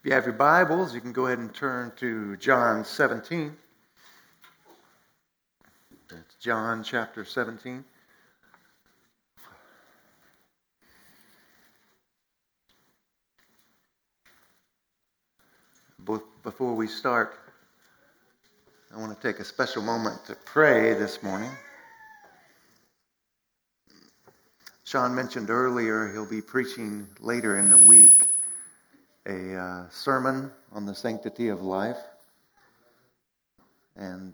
If you have your Bibles, you can go ahead and turn to John 17. That's John chapter 17. Before we start, I want to take a special moment to pray this morning. Sean mentioned earlier he'll be preaching later in the week a uh, sermon on the sanctity of life. And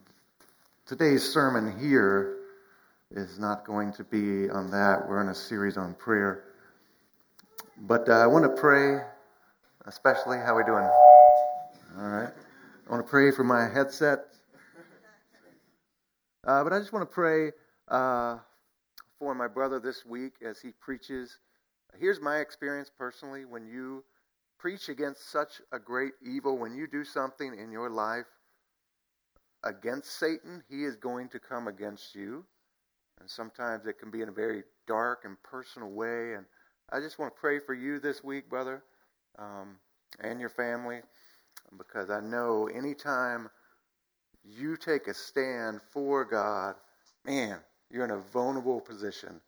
today's sermon here is not going to be on that. We're in a series on prayer. But uh, I want to pray, especially how we doing? All right. I want to pray for my headset. Uh, but I just want to pray uh, for my brother this week as he preaches. Here's my experience personally when you preach against such a great evil, when you do something in your life against Satan, he is going to come against you. And sometimes it can be in a very dark and personal way. And I just want to pray for you this week, brother, um, and your family, because I know anytime you take a stand for God, man, you're in a vulnerable position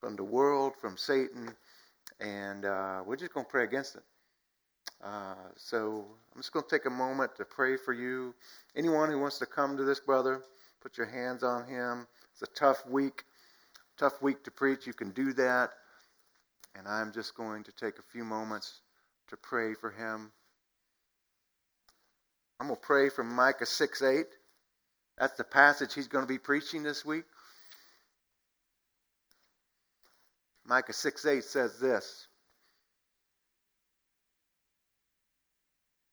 from the world, from Satan, and uh, we're just going to pray against it. Uh, so I'm just going to take a moment to pray for you. Anyone who wants to come to this brother, put your hands on him. It's a tough week, tough week to preach. You can do that. And I'm just going to take a few moments to pray for him. I'm going to pray from Micah 6 8. That's the passage he's going to be preaching this week. Micah 6 8 says this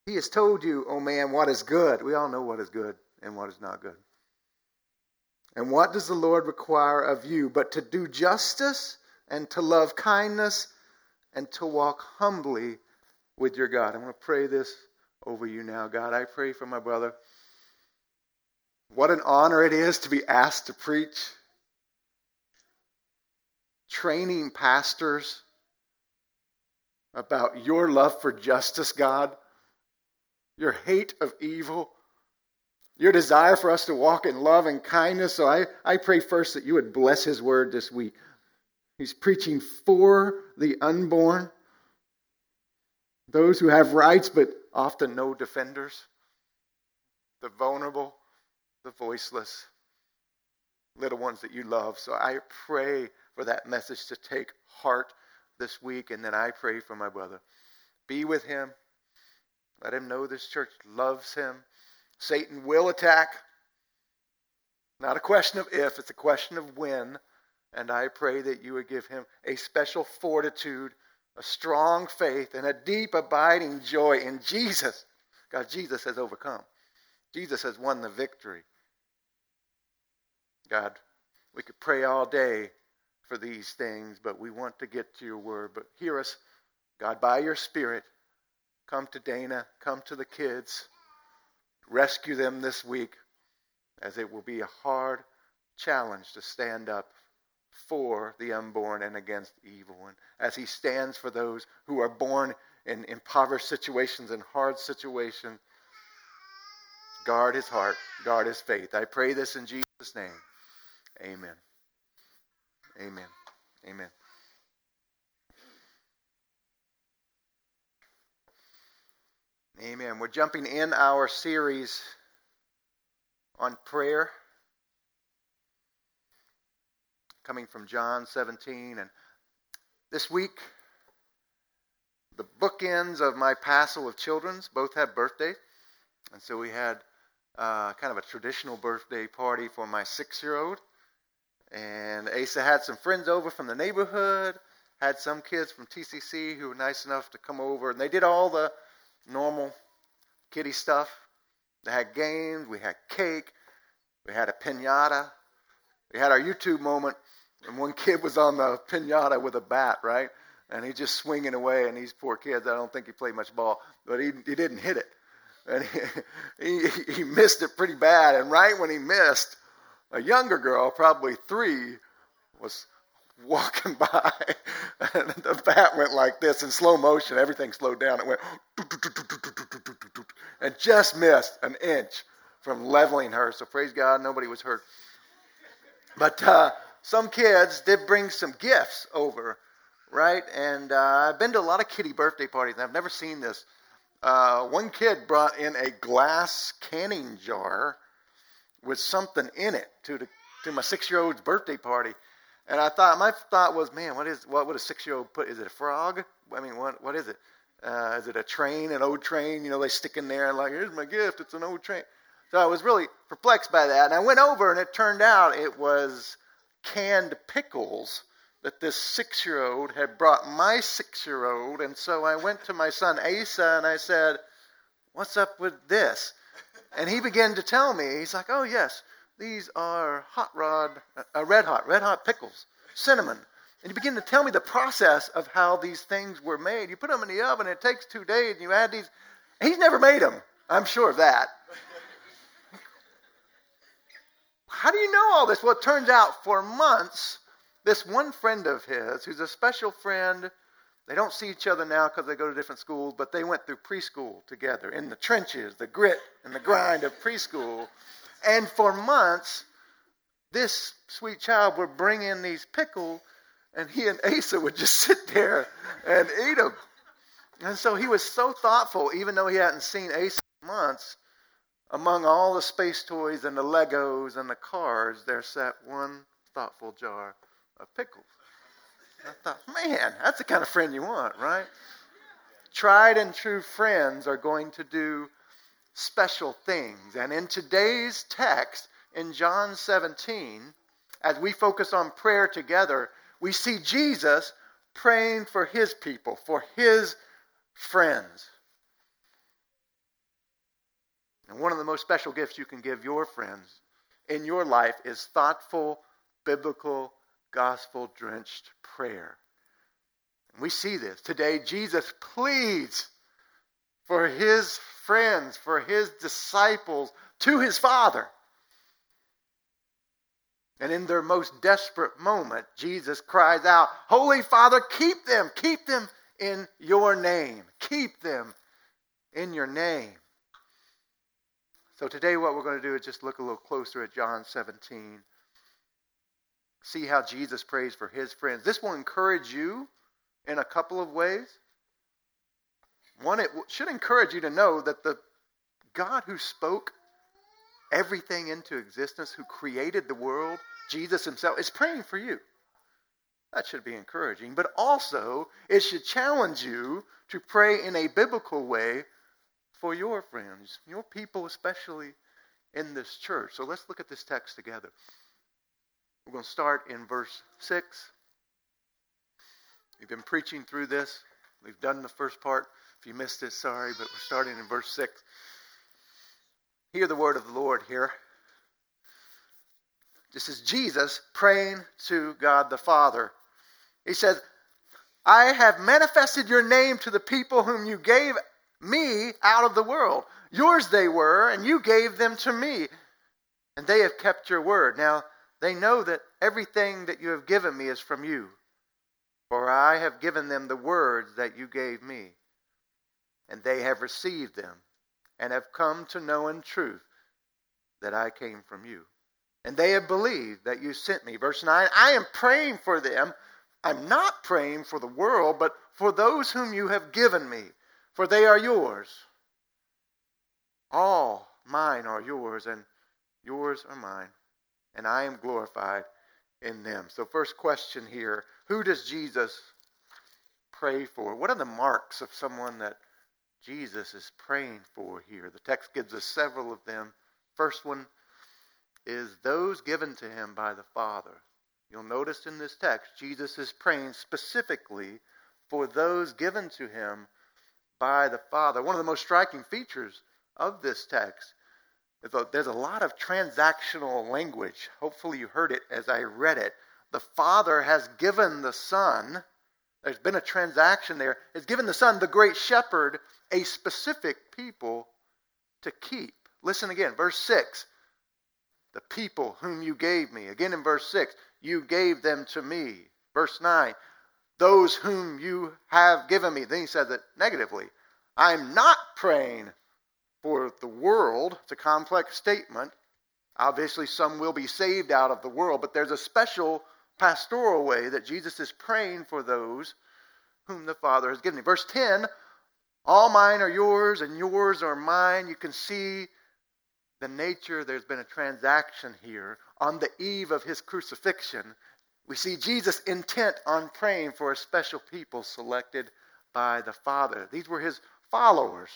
He has told you, O oh man, what is good. We all know what is good and what is not good. And what does the Lord require of you but to do justice and to love kindness and to walk humbly with your God? I'm going to pray this over you now, God. I pray for my brother. What an honor it is to be asked to preach. Training pastors about your love for justice, God your hate of evil, your desire for us to walk in love and kindness. So I, I pray first that you would bless his word this week. He's preaching for the unborn, those who have rights but often no defenders, the vulnerable, the voiceless, little ones that you love. So I pray for that message to take heart this week, and then I pray for my brother. Be with him. Let him know this church loves him. Satan will attack. Not a question of if, it's a question of when. And I pray that you would give him a special fortitude, a strong faith, and a deep, abiding joy in Jesus. God, Jesus has overcome. Jesus has won the victory. God, we could pray all day for these things, but we want to get to your word. But hear us, God, by your Spirit. Come to Dana. Come to the kids. Rescue them this week, as it will be a hard challenge to stand up for the unborn and against evil. And as he stands for those who are born in impoverished situations and hard situations, guard his heart, guard his faith. I pray this in Jesus' name. Amen. Amen. Amen. Amen. We're jumping in our series on prayer, coming from John 17. And this week, the bookends of my passel of children's both have birthdays. And so we had uh, kind of a traditional birthday party for my six year old. And Asa had some friends over from the neighborhood, had some kids from TCC who were nice enough to come over, and they did all the normal kiddie stuff. They had games, we had cake, we had a pinata. We had our YouTube moment, and one kid was on the pinata with a bat, right? And he's just swinging away, and these poor kids, I don't think he played much ball, but he, he didn't hit it. And he, he, he missed it pretty bad. And right when he missed, a younger girl, probably three, was walking by, the bat went like this in slow motion. Everything slowed down. It went and just missed an inch from leveling her. So praise God, nobody was hurt. But uh, some kids did bring some gifts over, right? And uh, I've been to a lot of kiddie birthday parties, and I've never seen this. Uh, one kid brought in a glass canning jar with something in it to the to my six year old's birthday party. And I thought my thought was, man, what is what would a six year old put? Is it a frog? I mean, what what is it? Uh, is it a train, an old train? You know, they stick in there and like, here's my gift. It's an old train. So I was really perplexed by that. And I went over, and it turned out it was canned pickles that this six year old had brought my six year old. And so I went to my son Asa and I said, What's up with this? And he began to tell me, he's like, Oh, yes, these are hot rod, uh, red hot, red hot pickles, cinnamon. And you begin to tell me the process of how these things were made. You put them in the oven, it takes two days, and you add these. He's never made them. I'm sure of that. How do you know all this? Well, it turns out for months, this one friend of his, who's a special friend, they don't see each other now because they go to different schools, but they went through preschool together in the trenches, the grit and the grind of preschool. And for months, this sweet child would bring in these pickles, and he and Asa would just sit there and eat them. And so he was so thoughtful, even though he hadn't seen Asa in months. Among all the space toys and the Legos and the cars, there sat one thoughtful jar of pickles. I thought, man, that's the kind of friend you want, right? Tried and true friends are going to do special things. And in today's text, in John 17, as we focus on prayer together, we see Jesus praying for his people, for his friends. And one of the most special gifts you can give your friends in your life is thoughtful, biblical, gospel drenched prayer. And we see this. Today, Jesus pleads for his friends, for his disciples, to his Father. And in their most desperate moment, Jesus cries out, Holy Father, keep them, keep them in your name. Keep them in your name. So today, what we're going to do is just look a little closer at John 17 see how Jesus prays for his friends. This will encourage you in a couple of ways. One, it should encourage you to know that the God who spoke everything into existence, who created the world, Jesus himself, is praying for you. That should be encouraging. But also, it should challenge you to pray in a biblical way for your friends, your people, especially in this church. So let's look at this text together. We're going to start in verse 6. We've been preaching through this. We've done the first part. If you missed it, sorry, but we're starting in verse 6. Hear the word of the Lord here. This is Jesus praying to God the Father. He says, I have manifested your name to the people whom you gave me out of the world. Yours they were, and you gave them to me, and they have kept your word. Now, they know that everything that you have given me is from you, for I have given them the words that you gave me, and they have received them, and have come to know in truth that I came from you. And they have believed that you sent me. Verse 9 I am praying for them. I'm not praying for the world, but for those whom you have given me, for they are yours. All mine are yours, and yours are mine and I am glorified in them. So, first question here who does Jesus pray for? What are the marks of someone that Jesus is praying for here? The text gives us several of them. First one is those given to him by the Father. You'll notice in this text, Jesus is praying specifically for those given to him by the Father. One of the most striking features of this text is that there's a lot of transactional language. Hopefully, you heard it as I read it. The Father has given the Son, there's been a transaction there, It's given the Son, the great shepherd, a specific people to keep. Listen again, verse 6. The people whom you gave me. Again in verse 6, you gave them to me. Verse 9, those whom you have given me. Then he says it negatively. I'm not praying for the world. It's a complex statement. Obviously, some will be saved out of the world, but there's a special pastoral way that Jesus is praying for those whom the Father has given me. Verse 10 All mine are yours, and yours are mine. You can see the nature, there's been a transaction here. On the eve of his crucifixion, we see Jesus intent on praying for a special people selected by the Father. These were his followers,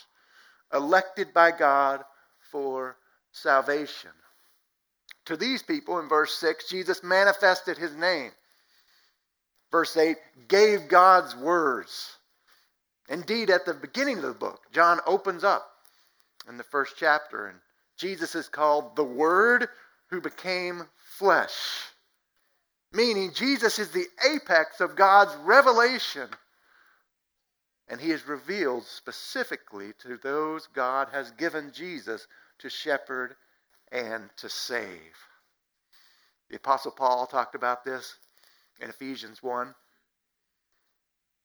elected by God for salvation. To these people, in verse 6, Jesus manifested his name. Verse 8, gave God's words. Indeed, at the beginning of the book, John opens up in the first chapter, and Jesus is called the Word who became flesh. Meaning, Jesus is the apex of God's revelation. And he is revealed specifically to those God has given Jesus to shepherd and to save. The Apostle Paul talked about this in Ephesians 1.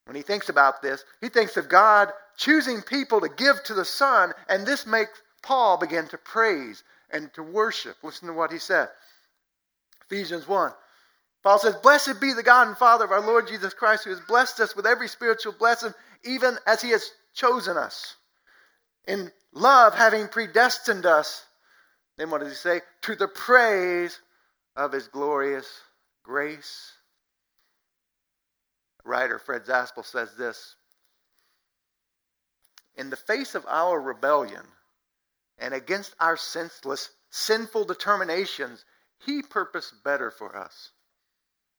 When he thinks about this, he thinks of God choosing people to give to the Son, and this makes Paul begin to praise and to worship. Listen to what he said. Ephesians 1. Paul says, Blessed be the God and Father of our Lord Jesus Christ, who has blessed us with every spiritual blessing, even as he has chosen us. In love, having predestined us then what does he say? To the praise of his glorious grace. Writer Fred Zaspel says this In the face of our rebellion and against our senseless, sinful determinations, he purposed better for us.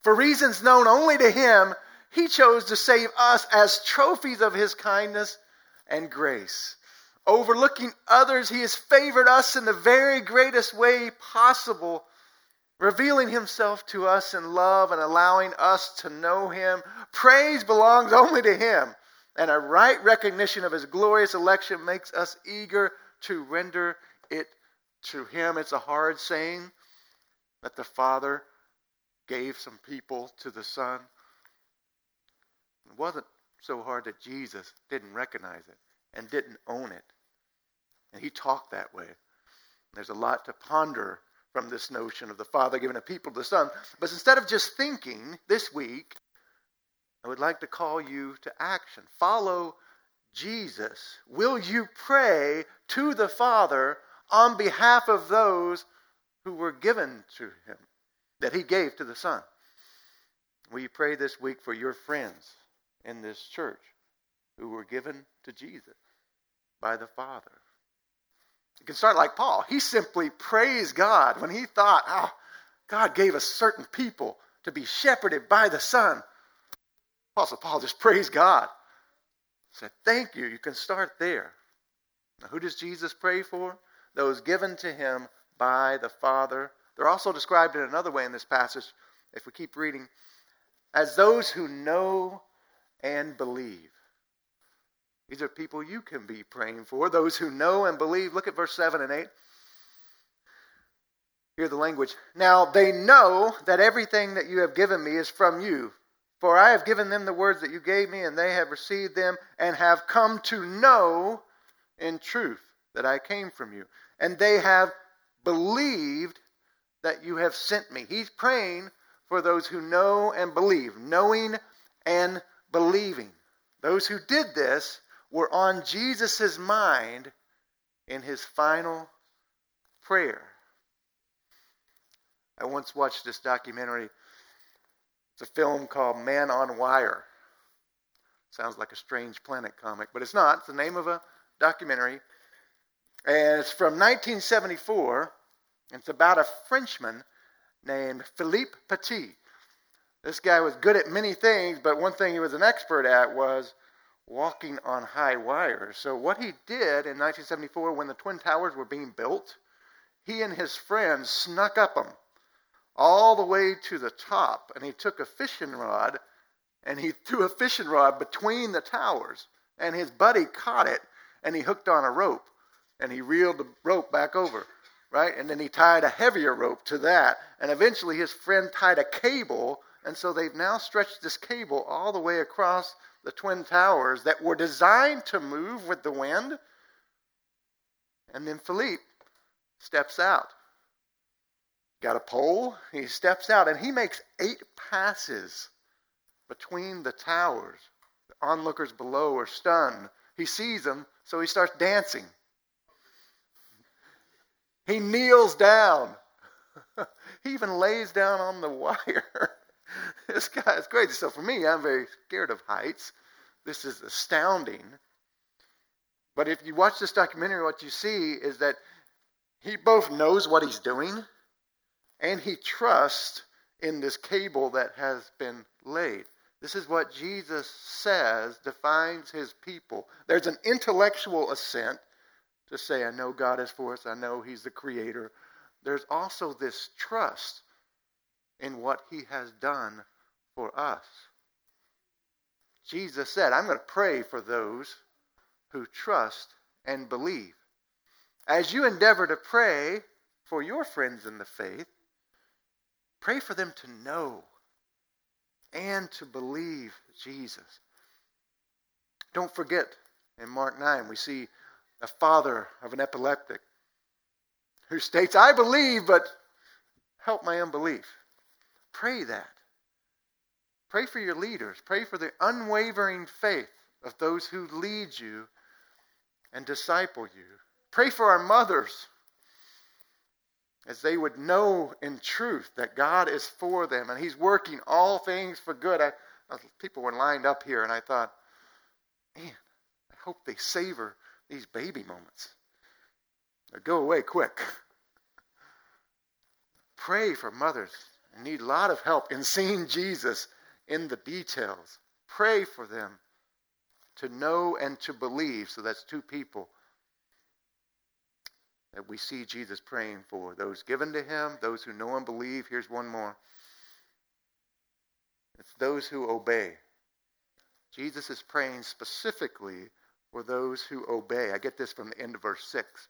For reasons known only to him, he chose to save us as trophies of his kindness and grace. Overlooking others, he has favored us in the very greatest way possible, revealing himself to us in love and allowing us to know him. Praise belongs only to him, and a right recognition of his glorious election makes us eager to render it to him. It's a hard saying that the Father gave some people to the Son. It wasn't so hard that Jesus didn't recognize it and didn't own it. And he talked that way. There's a lot to ponder from this notion of the Father giving a people to the Son. But instead of just thinking this week, I would like to call you to action. Follow Jesus. Will you pray to the Father on behalf of those who were given to him, that he gave to the Son? Will you pray this week for your friends in this church who were given to Jesus by the Father? You can start like Paul. He simply praised God when he thought, oh, God gave us certain people to be shepherded by the Son. Apostle Paul just praised God. Said, Thank you. You can start there. Now, who does Jesus pray for? Those given to him by the Father. They're also described in another way in this passage, if we keep reading, as those who know and believe. These are people you can be praying for, those who know and believe. Look at verse 7 and 8. Hear the language. Now they know that everything that you have given me is from you. For I have given them the words that you gave me, and they have received them, and have come to know in truth that I came from you. And they have believed that you have sent me. He's praying for those who know and believe, knowing and believing. Those who did this were on Jesus' mind in his final prayer. I once watched this documentary. It's a film called Man on Wire. Sounds like a strange planet comic, but it's not. It's the name of a documentary. And it's from 1974. It's about a Frenchman named Philippe Petit. This guy was good at many things, but one thing he was an expert at was walking on high wires. So, what he did in 1974 when the Twin Towers were being built, he and his friends snuck up them all the way to the top, and he took a fishing rod and he threw a fishing rod between the towers, and his buddy caught it and he hooked on a rope and he reeled the rope back over. Right? And then he tied a heavier rope to that. And eventually his friend tied a cable And so they've now stretched this cable all the way across the Twin Towers that were designed to move with the wind. And then Philippe steps out. Got a pole, he steps out, and he makes eight passes between the towers. The onlookers below are stunned. He sees them, so he starts dancing. He kneels down. he even lays down on the wire. this guy is crazy. So for me, I'm very scared of heights. This is astounding. But if you watch this documentary, what you see is that he both knows what he's doing and he trusts in this cable that has been laid. This is what Jesus says defines his people. There's an intellectual assent to say, I know God is for us, I know he's the creator. There's also this trust in what he has done for us. Jesus said, I'm going to pray for those who trust and believe. As you endeavor to pray for your friends in the faith, pray for them to know and to believe Jesus. Don't forget, in Mark 9, we see a father of an epileptic who states, I believe, but help my unbelief. Pray that. Pray for your leaders. Pray for the unwavering faith of those who lead you and disciple you. Pray for our mothers as they would know in truth that God is for them and He's working all things for good. I, people were lined up here, and I thought, man, I hope they savor these baby moments. Go away quick. Pray for mothers need a lot of help in seeing Jesus in the details. Pray for them to know and to believe. So that's two people that we see Jesus praying for those given to him, those who know and believe. Here's one more it's those who obey. Jesus is praying specifically for those who obey. I get this from the end of verse 6.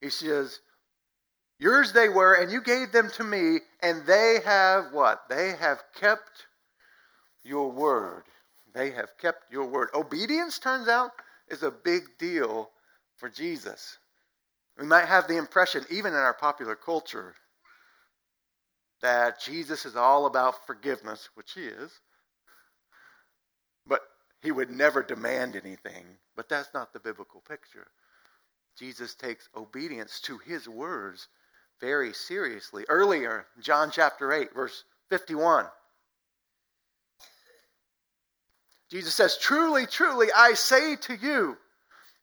He says, Yours they were, and you gave them to me, and they have what? They have kept your word. They have kept your word. Obedience, turns out, is a big deal for Jesus. We might have the impression, even in our popular culture, that Jesus is all about forgiveness, which he is, but he would never demand anything. But that's not the biblical picture. Jesus takes obedience to his words very seriously. Earlier, John chapter 8, verse 51. Jesus says, Truly, truly, I say to you,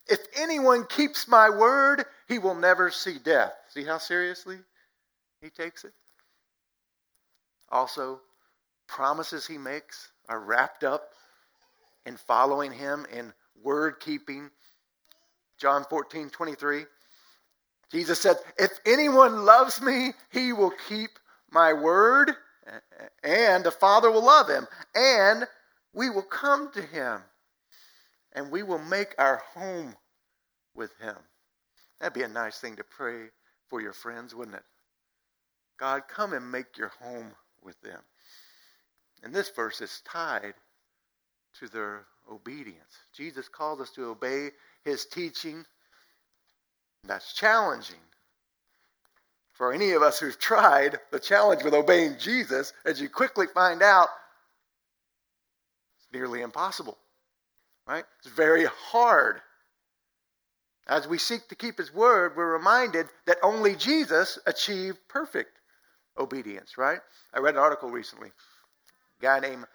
if anyone keeps my word, he will never see death. See how seriously he takes it? Also, promises he makes are wrapped up in following him in word keeping. John 14, 23. Jesus said, If anyone loves me, he will keep my word, and the Father will love him, and we will come to him and we will make our home with him. That'd be a nice thing to pray for your friends, wouldn't it? God, come and make your home with them. And this verse is tied to their obedience. Jesus calls us to obey his teaching. That's challenging. For any of us who've tried, the challenge with obeying Jesus, as you quickly find out, it's nearly impossible. Right? It's very hard. As we seek to keep His word, we're reminded that only Jesus achieved perfect obedience, right? I read an article recently. A guy named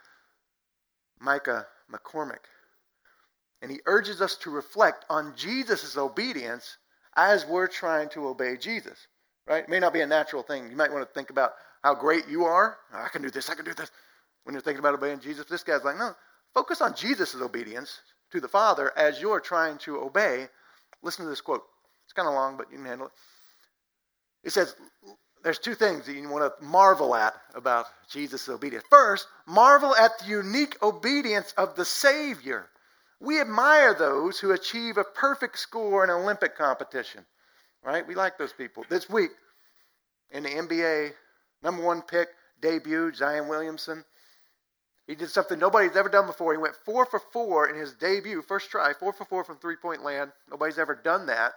Micah McCormick. And he urges us to reflect on Jesus' obedience as we're trying to obey Jesus, right? It may not be a natural thing. You might want to think about how great you are. I can do this, I can do this. When you're thinking about obeying Jesus, this guy's like, no, Focus on Jesus' obedience to the Father as you're trying to obey. Listen to this quote. It's kind of long, but you can handle it. It says, there's two things that you want to marvel at about Jesus' obedience. First, marvel at the unique obedience of the Savior. We admire those who achieve a perfect score in an Olympic competition, right? We like those people. This week in the NBA, number one pick, debut, Zion Williamson. He did something nobody's ever done before. He went four for four in his debut, first try, four for four from three point land. Nobody's ever done that.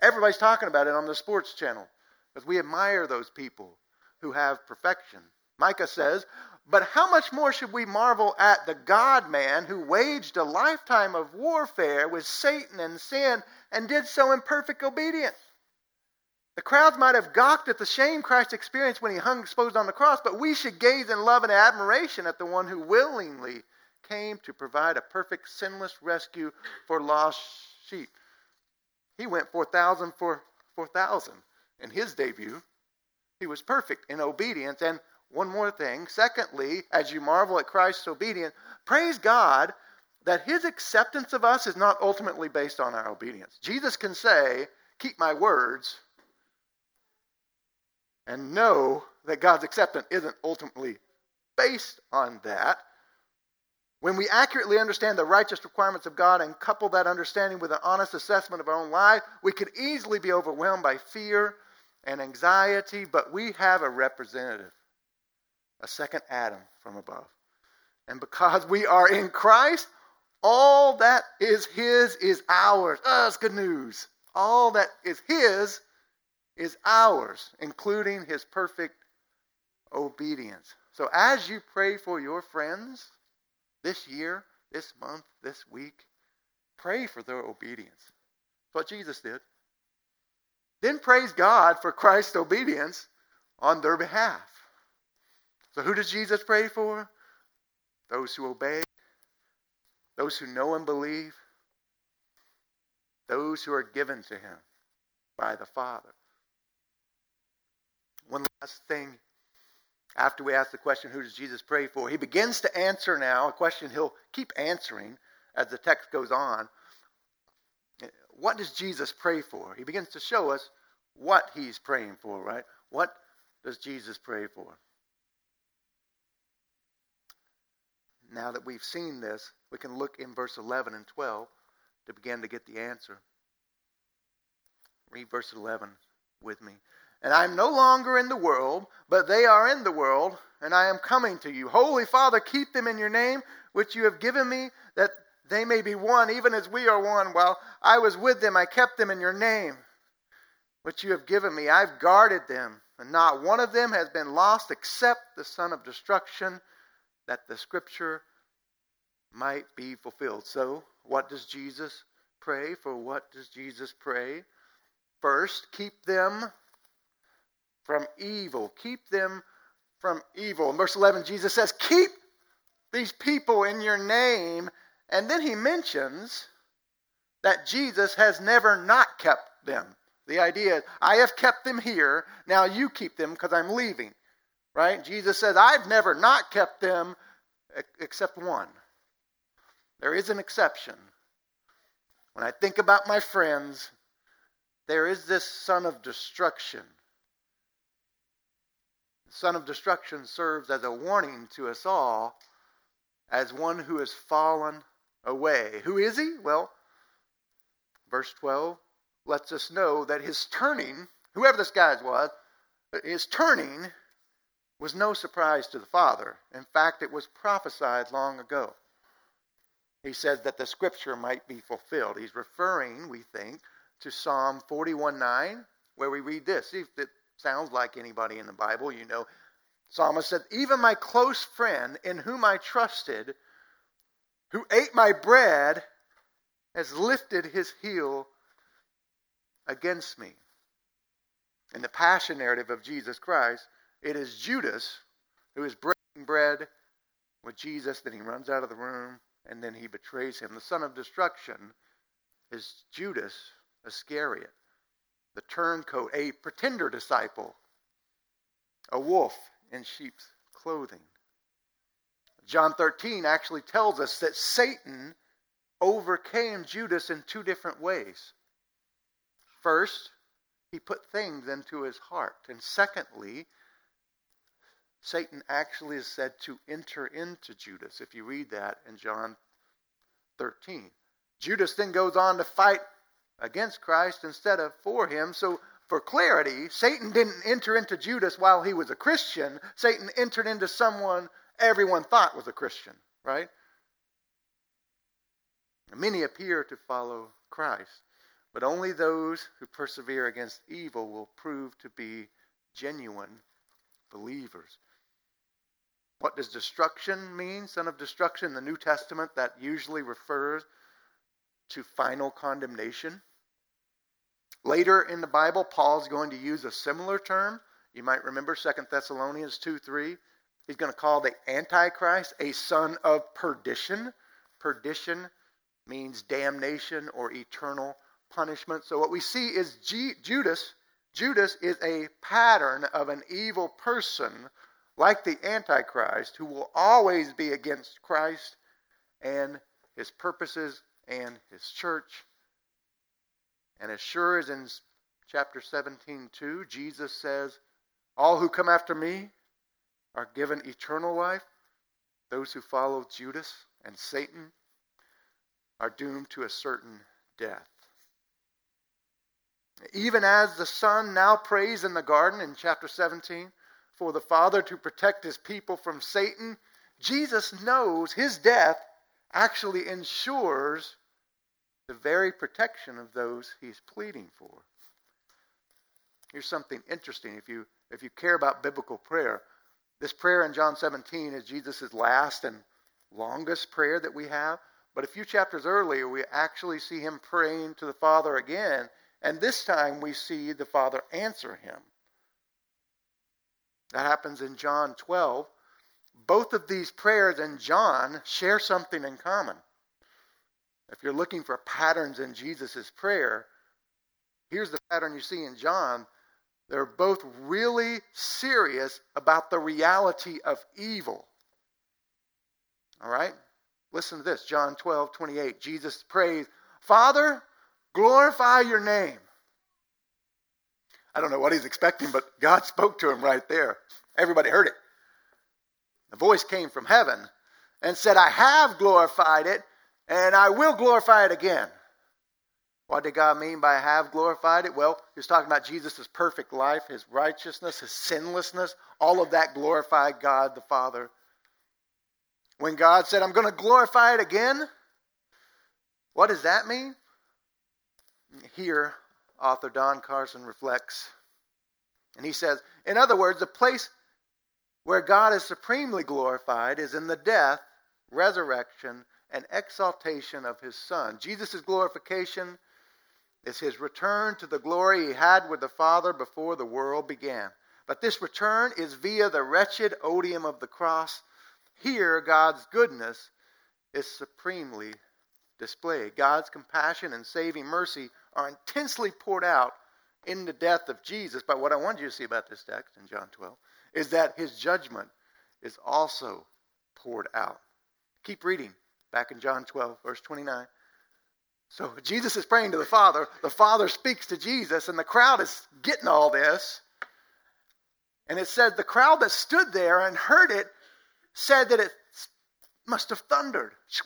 Everybody's talking about it on the sports channel because we admire those people who have perfection. Micah says, But how much more should we marvel at the God man who waged a lifetime of warfare with Satan and sin and did so in perfect obedience? The crowds might have gawked at the shame Christ experienced when he hung exposed on the cross, but we should gaze in love and admiration at the one who willingly came to provide a perfect, sinless rescue for lost sheep. He went 4,000 for 4,000 in his debut. He was perfect in obedience. And one more thing. Secondly, as you marvel at Christ's obedience, praise God that his acceptance of us is not ultimately based on our obedience. Jesus can say, Keep my words, and know that God's acceptance isn't ultimately based on that. When we accurately understand the righteous requirements of God and couple that understanding with an honest assessment of our own life, we could easily be overwhelmed by fear and anxiety, but we have a representative, a second Adam from above. And because we are in Christ, all that is His is ours. Oh, that's good news. All that is His is ours, including His perfect obedience. So as you pray for your friends this year, this month, this week, pray for their obedience. That's what Jesus did. Then praise God for Christ's obedience on their behalf. So, who does Jesus pray for? Those who obey, those who know and believe, those who are given to him by the Father. One last thing after we ask the question, who does Jesus pray for? He begins to answer now, a question he'll keep answering as the text goes on what does Jesus pray for? He begins to show us what he's praying for, right? What does Jesus pray for? Now that we've seen this, we can look in verse 11 and 12 to begin to get the answer. Read verse 11 with me. And I am no longer in the world, but they are in the world, and I am coming to you. Holy Father, keep them in your name, which you have given me, that they may be one, even as we are one. While I was with them, I kept them in your name, which you have given me. I've guarded them, and not one of them has been lost except the son of destruction, that the scripture might be fulfilled. So, what does Jesus pray? For what does Jesus pray? First, keep them from evil. Keep them from evil. In verse 11, Jesus says, Keep these people in your name and then he mentions that Jesus has never not kept them. The idea is, I have kept them here, now you keep them because I'm leaving. Right? Jesus says, I've never not kept them except one. There is an exception. When I think about my friends, there is this son of destruction. The son of destruction serves as a warning to us all as one who has fallen away. Who is he? Well, verse 12 lets us know that his turning, whoever this guy was, his turning was no surprise to the Father. In fact, it was prophesied long ago. He says that the scripture might be fulfilled. He's referring, we think, to Psalm 41 9, where we read this. If it sounds like anybody in the Bible. You know, Psalmist said, Even my close friend in whom I trusted who ate my bread has lifted his heel against me. In the passion narrative of Jesus Christ, it is Judas who is breaking bread with Jesus, then he runs out of the room, and then he betrays him. The son of destruction is Judas Iscariot, the turncoat, a pretender disciple, a wolf in sheep's clothing. John 13 actually tells us that Satan overcame Judas in two different ways. First, he put things into his heart. And secondly, Satan actually is said to enter into Judas, if you read that in John 13. Judas then goes on to fight against Christ instead of for him. So for clarity, Satan didn't enter into Judas while he was a Christian. Satan entered into someone everyone thought was a Christian, right? Many appear to follow Christ, but only those who persevere against evil will prove to be genuine believers. What does destruction mean? Son of destruction the New Testament, that usually refers to final condemnation. Later in the Bible, Paul's going to use a similar term. You might remember 2 Thessalonians 2 3. He's going to call the Antichrist a son of perdition. Perdition means damnation or eternal punishment. So what we see is G- Judas. Judas is a pattern of an evil person like the Antichrist who will always be against Christ and his purposes and his church. And as sure as in chapter 17, 2, Jesus says, All who come after me are given eternal life. Those who follow Judas and Satan are doomed to a certain death. Even as the Son now prays in the garden in chapter 17 for the Father to protect his people from Satan, Jesus knows his death actually ensures the very protection of those he's pleading for. Here's something interesting if you if you care about biblical prayer. This prayer in John 17 is Jesus' last and longest prayer that we have. But a few chapters earlier, we actually see him praying to the Father again, and this time we see the Father answer him. That happens in John 12. Both of these prayers in John share something in common. If you're looking for patterns in Jesus' prayer, here's the pattern you see in John. They're both really serious about the reality of evil. All right? Listen to this John 12, 28. Jesus prays, Father, glorify your name. I don't know what he's expecting, but God spoke to him right there. Everybody heard it. The voice came from heaven and said, I have glorified it and I will glorify it again. What did God mean by have glorified it? Well, he was talking about Jesus' perfect life, his righteousness, his sinlessness. All of that glorified God the Father. When God said, I'm going to glorify it again, what does that mean? Here, author Don Carson reflects. And he says, in other words, the place where God is supremely glorified is in the death, resurrection, and exaltation of his Son. Jesus' glorification is his return to the glory he had with the Father before the world began. But this return is via the wretched odium of the cross. Here, God's goodness is supremely displayed. God's compassion and saving mercy are intensely poured out in the death of Jesus. But what I want you to see about this text in John 12 is that his judgment is also poured out. Keep reading back in John 12, verse 29. So Jesus is praying to the Father. The Father speaks to Jesus, and the crowd is getting all this. And it said the crowd that stood there and heard it said that it must have thundered. It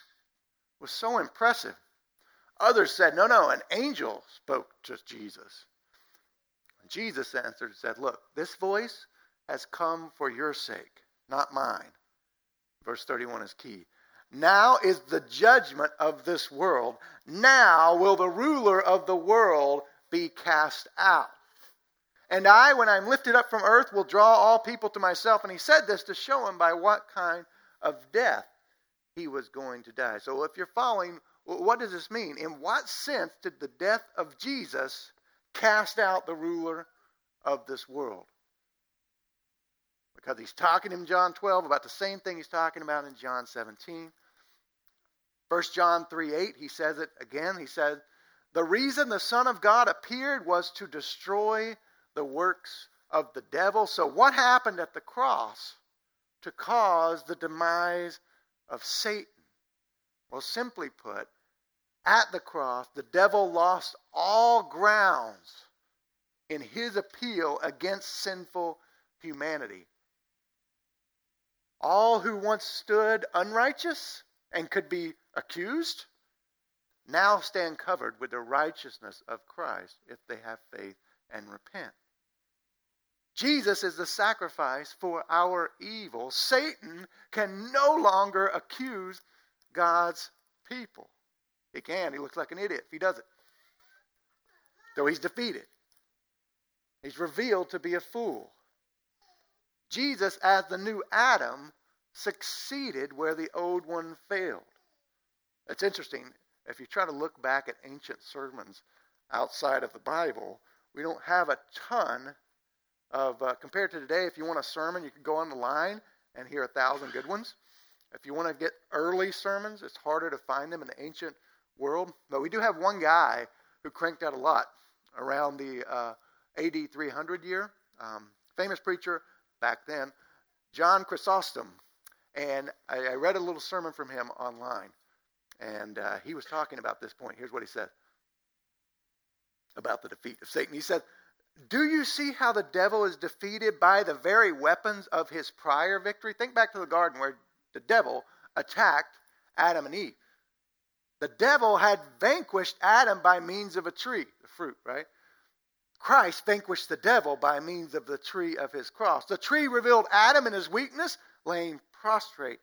was so impressive. Others said, No, no, an angel spoke to Jesus. Jesus answered and said, Look, this voice has come for your sake, not mine. Verse 31 is key. Now is the judgment of this world. Now will the ruler of the world be cast out. And I, when I'm lifted up from earth, will draw all people to myself. And he said this to show him by what kind of death he was going to die. So if you're following, what does this mean? In what sense did the death of Jesus cast out the ruler of this world? Because he's talking in John 12 about the same thing he's talking about in John 17. 1 John 3 8, he says it again. He said, The reason the Son of God appeared was to destroy the works of the devil. So, what happened at the cross to cause the demise of Satan? Well, simply put, at the cross, the devil lost all grounds in his appeal against sinful humanity. All who once stood unrighteous and could be accused now stand covered with the righteousness of Christ if they have faith and repent. Jesus is the sacrifice for our evil. Satan can no longer accuse God's people. He can. He looks like an idiot if he does it. Though he's defeated. He's revealed to be a fool. Jesus, as the new Adam, succeeded where the old one failed. It's interesting. If you try to look back at ancient sermons outside of the Bible, we don't have a ton of, uh, compared to today, if you want a sermon, you can go on the line and hear a thousand good ones. If you want to get early sermons, it's harder to find them in the ancient world. But we do have one guy who cranked out a lot around the uh, AD 300 year. Um, famous preacher back then, John Chrysostom. And I, I, read a little sermon from him online. And uh, he was talking about this point. Here's what he said about the defeat of Satan. He said, Do you see how the devil is defeated by the very weapons of his prior victory? Think back to the garden where the devil attacked Adam and Eve. The devil had vanquished Adam by means of a tree, the fruit, right? Christ vanquished the devil by means of the tree of his cross. The tree revealed Adam in his weakness, laying prostrate,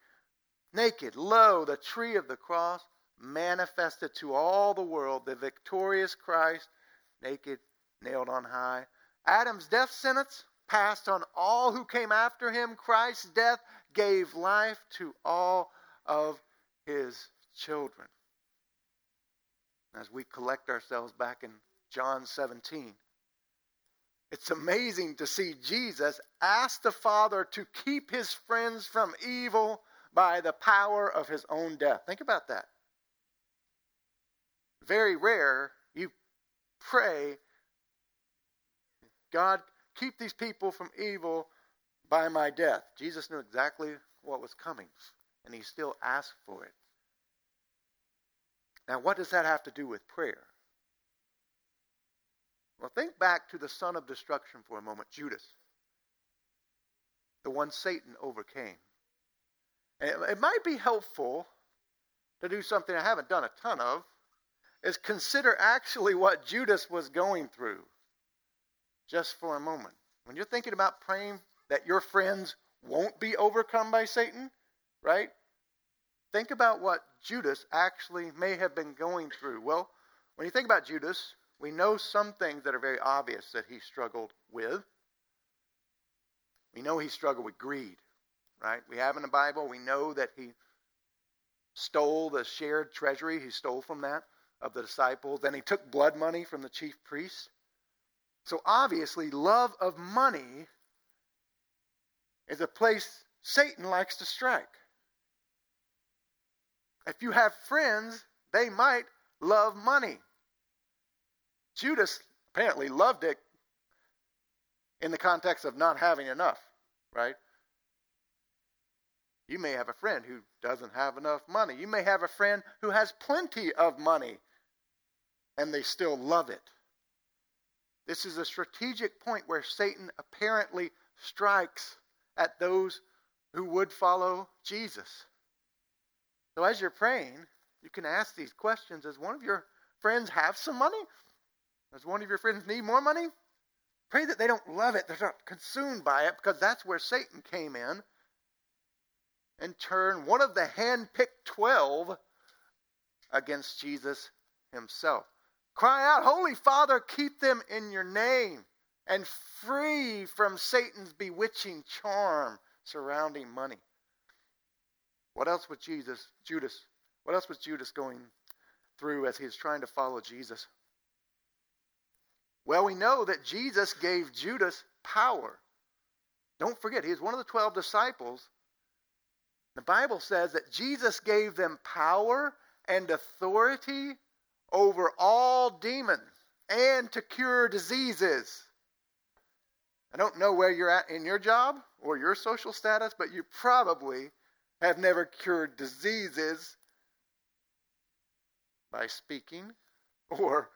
naked. Lo, the tree of the cross manifested to all the world the victorious Christ, naked, nailed on high. Adam's death sentence passed on all who came after him. Christ's death gave life to all of his children. As we collect ourselves back in John 17, it's amazing to see Jesus ask the Father to keep his friends from evil by the power of his own death. Think about that. Very rare you pray, God, keep these people from evil by my death. Jesus knew exactly what was coming, and he still asked for it. Now, what does that have to do with prayer? Well, think back to the son of destruction for a moment, Judas, the one Satan overcame. And it, might be helpful to do something I haven't done a ton of, is consider actually what Judas was going through just for a moment. When you're thinking about praying that your friends won't be overcome by Satan, right? Think about what Judas actually may have been going through. Well, when you think about Judas, we know some things that are very obvious that he struggled with. We know he struggled with greed, right? We have in the Bible, we know that he stole the shared treasury, he stole from that of the disciples. Then he took blood money from the chief priests. So obviously, love of money is a place Satan likes to strike. If you have friends, they might love money. Judas apparently loved it in the context of not having enough, right? You may have a friend who doesn't have enough money. You may have a friend who has plenty of money and they still love it. This is a strategic point where Satan apparently strikes at those who would follow Jesus. So as you're praying, you can ask these questions. Does one of your friends have some money? Does one of your friends need more money? Pray that they don't love it, they're not consumed by it, because that's where Satan came in and turned one of the hand-picked 12 against Jesus himself. Cry out, Holy Father, keep them in your name and free from Satan's bewitching charm surrounding money. What else was Jesus, Judas, what else was Judas going through as he was trying to follow Jesus? Well, we know that Jesus gave Judas power. Don't forget, he is one of the 12 disciples. The Bible says that Jesus gave them power and authority over all demons and to cure diseases. I don't know where you're at in your job or your social status, but you probably have never cured diseases by speaking, or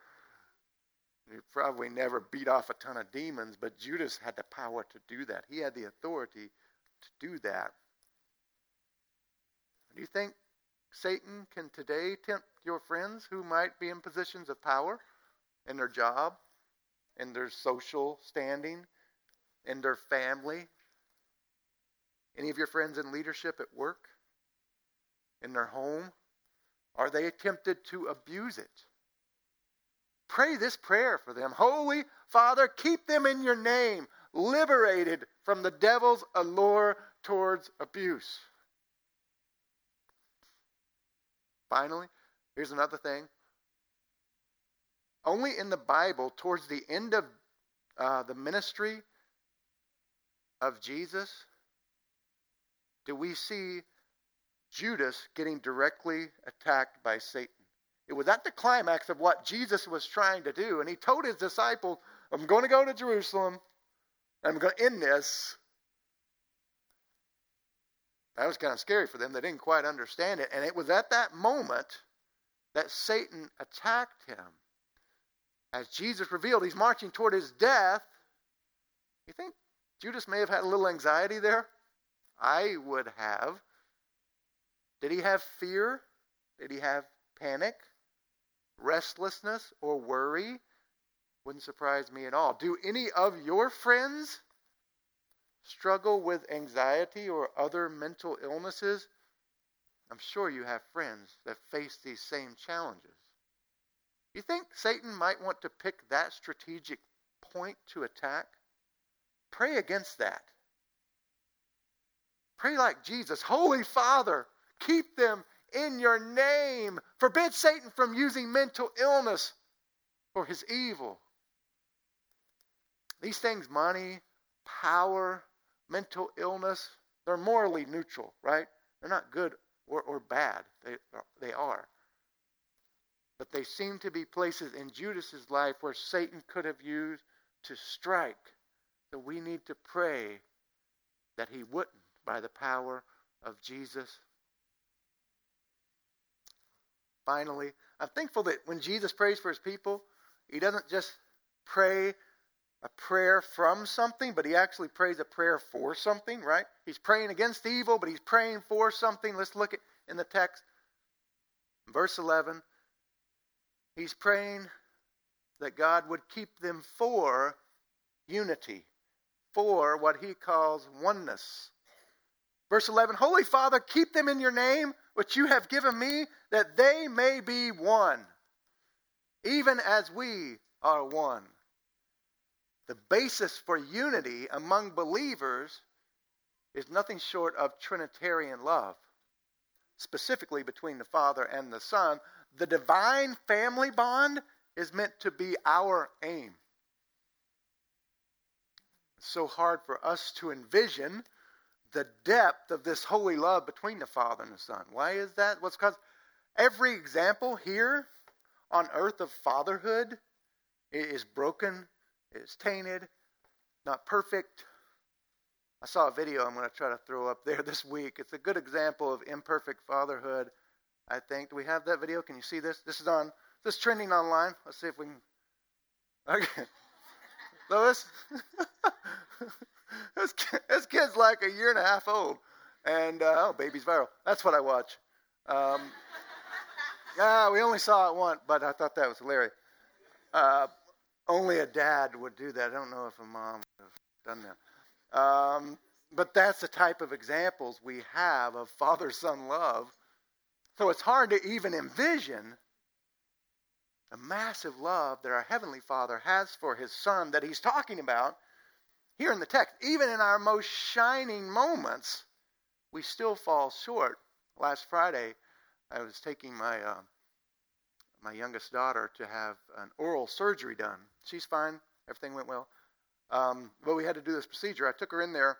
you probably never beat off a ton of demons, but Judas had the power to do that. He had the authority to do that. Do you think Satan can today tempt your friends who might be in positions of power in their job, in their social standing, in their family? Any of your friends in leadership at work? In their home? Are they tempted to abuse it? Pray this prayer for them. Holy Father, keep them in your name, liberated from the devil's allure towards abuse. Finally, here's another thing. Only in the Bible, towards the end of uh, the ministry of Jesus, do we see Judas getting directly attacked by Satan. It was at the climax of what Jesus was trying to do, and he told his disciples, I'm going to go to Jerusalem, I'm going to end this. That was kind of scary for them. They didn't quite understand it. And it was at that moment that Satan attacked him. As Jesus revealed, he's marching toward his death. You think Judas may have had a little anxiety there? I would have. Did he have fear? Did he have panic, restlessness, or worry? Wouldn't surprise me at all. Do any of your friends struggle with anxiety or other mental illnesses? I'm sure you have friends that face these same challenges. You think Satan might want to pick that strategic point to attack? Pray against that. Pray like Jesus Holy Father, keep them in your name. Forbid Satan from using mental illness for his evil. These things, money, power, mental illness, they're morally neutral, right? They're not good or, or bad. They, they are. But they seem to be places in Judas's life where Satan could have used to strike. So we need to pray that he wouldn't by the power of Jesus. Finally, I'm thankful that when Jesus prays for his people, he doesn't just pray a prayer from something, but he actually prays a prayer for something, right? He's praying against evil, but he's praying for something. Let's look at in the text. Verse 11. He's praying that God would keep them for unity, for what he calls oneness. Verse 11 Holy Father, keep them in your name, which you have given me, that they may be one, even as we are one. The basis for unity among believers is nothing short of Trinitarian love, specifically between the Father and the Son. The divine family bond is meant to be our aim. It's so hard for us to envision the depth of this holy love between the Father and the Son. Why is that? What's because every example here on earth of fatherhood is broken is tainted, not perfect. I saw a video I'm going to try to throw up there this week. It's a good example of imperfect fatherhood, I think. Do we have that video? Can you see this? This is on this is trending online. Let's see if we can Okay. Lois? this, this kid's like a year and a half old. And uh, oh, baby's viral. That's what I watch. Um, yeah, we only saw it once, but I thought that was hilarious. Uh, only a dad would do that. I don't know if a mom would have done that. Um, but that's the type of examples we have of father son love. So it's hard to even envision the massive love that our Heavenly Father has for His Son that He's talking about here in the text. Even in our most shining moments, we still fall short. Last Friday, I was taking my uh, my youngest daughter to have an oral surgery done. She's fine. Everything went well. Um, but we had to do this procedure. I took her in there,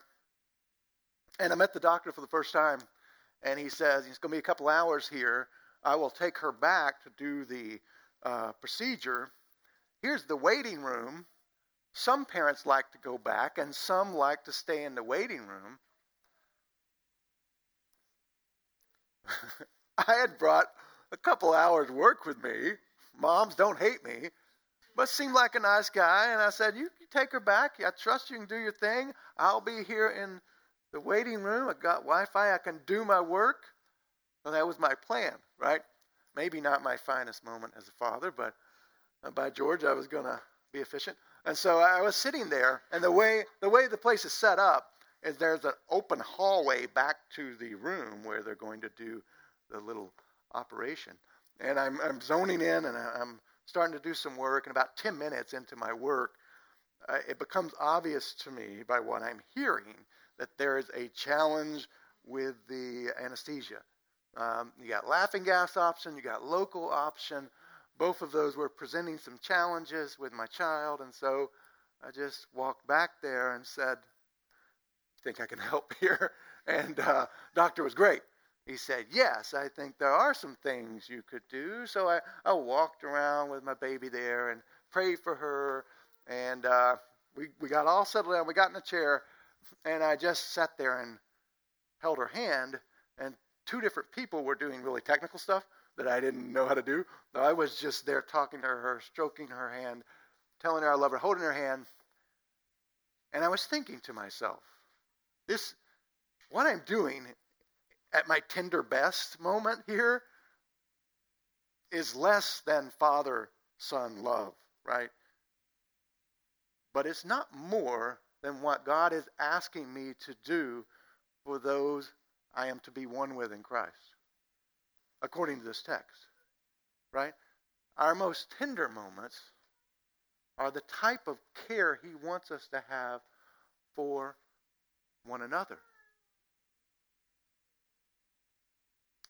and I met the doctor for the first time. And he says, It's going to be a couple hours here. I will take her back to do the uh, procedure. Here's the waiting room. Some parents like to go back, and some like to stay in the waiting room. I had brought a couple hours work with me. Moms don't hate me, but seemed like a nice guy. And I said, you, take her back. I trust you can do your thing. I'll be here in the waiting room. I got Wi-Fi. I can do my work. Well, that was my plan, right? Maybe not my finest moment as a father, but uh, by George, I was going to be efficient. And so I was sitting there, and the way the way the place is set up is there's an open hallway back to the room where they're going to do the little operation. And I'm, I'm zoning in, and I'm starting to do some work. And about 10 minutes into my work, uh, it becomes obvious to me by what I'm hearing that there is a challenge with the anesthesia. Um, you got laughing gas option, you got local option. Both of those were presenting some challenges with my child, and so I just walked back there and said, "Think I can help here?" And uh, doctor was great. He said, "Yes, I think there are some things you could do." So I, I walked around with my baby there and prayed for her, and uh, we we got all settled down. We got in a chair, and I just sat there and held her hand, and two different people were doing really technical stuff that I didn't know how to do. I was just there talking to her, stroking her hand, telling her I love her, holding her hand. And I was thinking to myself, this, what I'm doing at my tender best moment here is less than father son love, right? But it's not more than what God is asking me to do for those I am to be one with in Christ, according to this text. Right? Our most tender moments are the type of care He wants us to have for one another.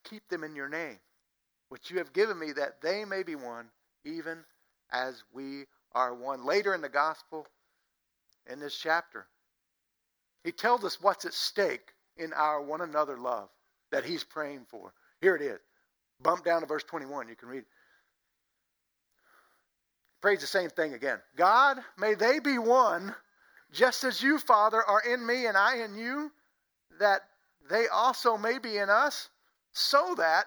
Keep them in your name, which you have given me, that they may be one, even as we are one. Later in the gospel, in this chapter, he tells us what's at stake in our one another love that he's praying for. Here it is. Bump down to verse 21. You can read. Prays the same thing again. God, may they be one, just as you, Father, are in me and I in you, that they also may be in us, so that,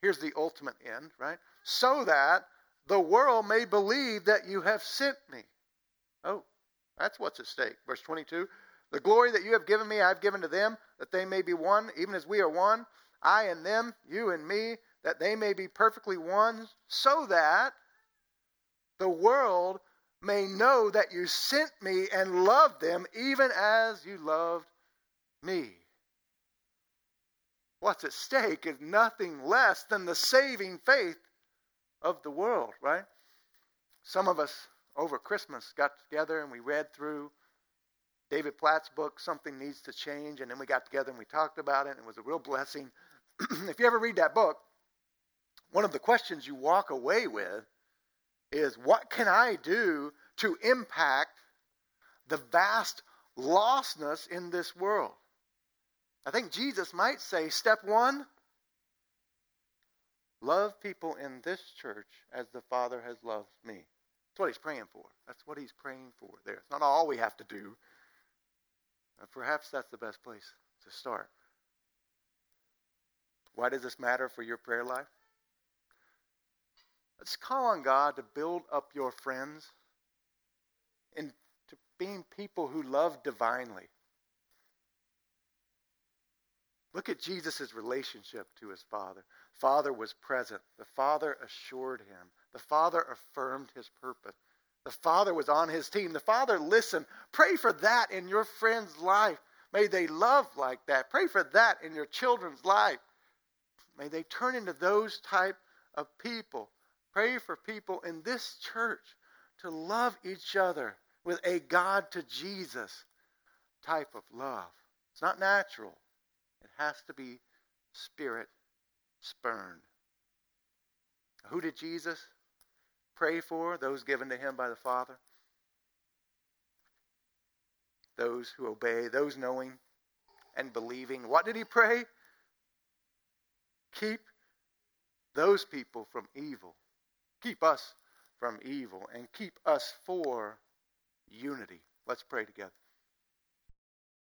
here's the ultimate end, right? So that the world may believe that you have sent me. Oh, that's what's at stake. Verse 22 the glory that you have given me, I have given to them, that they may be one, even as we are one. I and them, you and me, that they may be perfectly one, so that the world may know that you sent me and loved them, even as you loved me. What's at stake is nothing less than the saving faith of the world, right? Some of us over Christmas got together and we read through David Platt's book, Something Needs to Change, and then we got together and we talked about it, and it was a real blessing. if you ever read that book, one of the questions you walk away with is what can I do to impact the vast lostness in this world? I think Jesus might say step one, love people in this church as the Father has loved me. That's what he's praying for. That's what he's praying for there. It's not all we have to do. Perhaps that's the best place to start. Why does this matter for your prayer life? Let's call on God to build up your friends into being people who love divinely. Look at Jesus' relationship to his Father. Father was present. The Father assured him. The Father affirmed his purpose. The Father was on his team. The Father listened. Pray for that in your friend's life. May they love like that. Pray for that in your children's life. May they turn into those type of people. Pray for people in this church to love each other with a God to Jesus type of love. It's not natural. It has to be spirit spurned. Who did Jesus pray for, those given to him by the Father, those who obey, those knowing and believing. What did he pray? Keep those people from evil. Keep us from evil and keep us for unity. Let's pray together.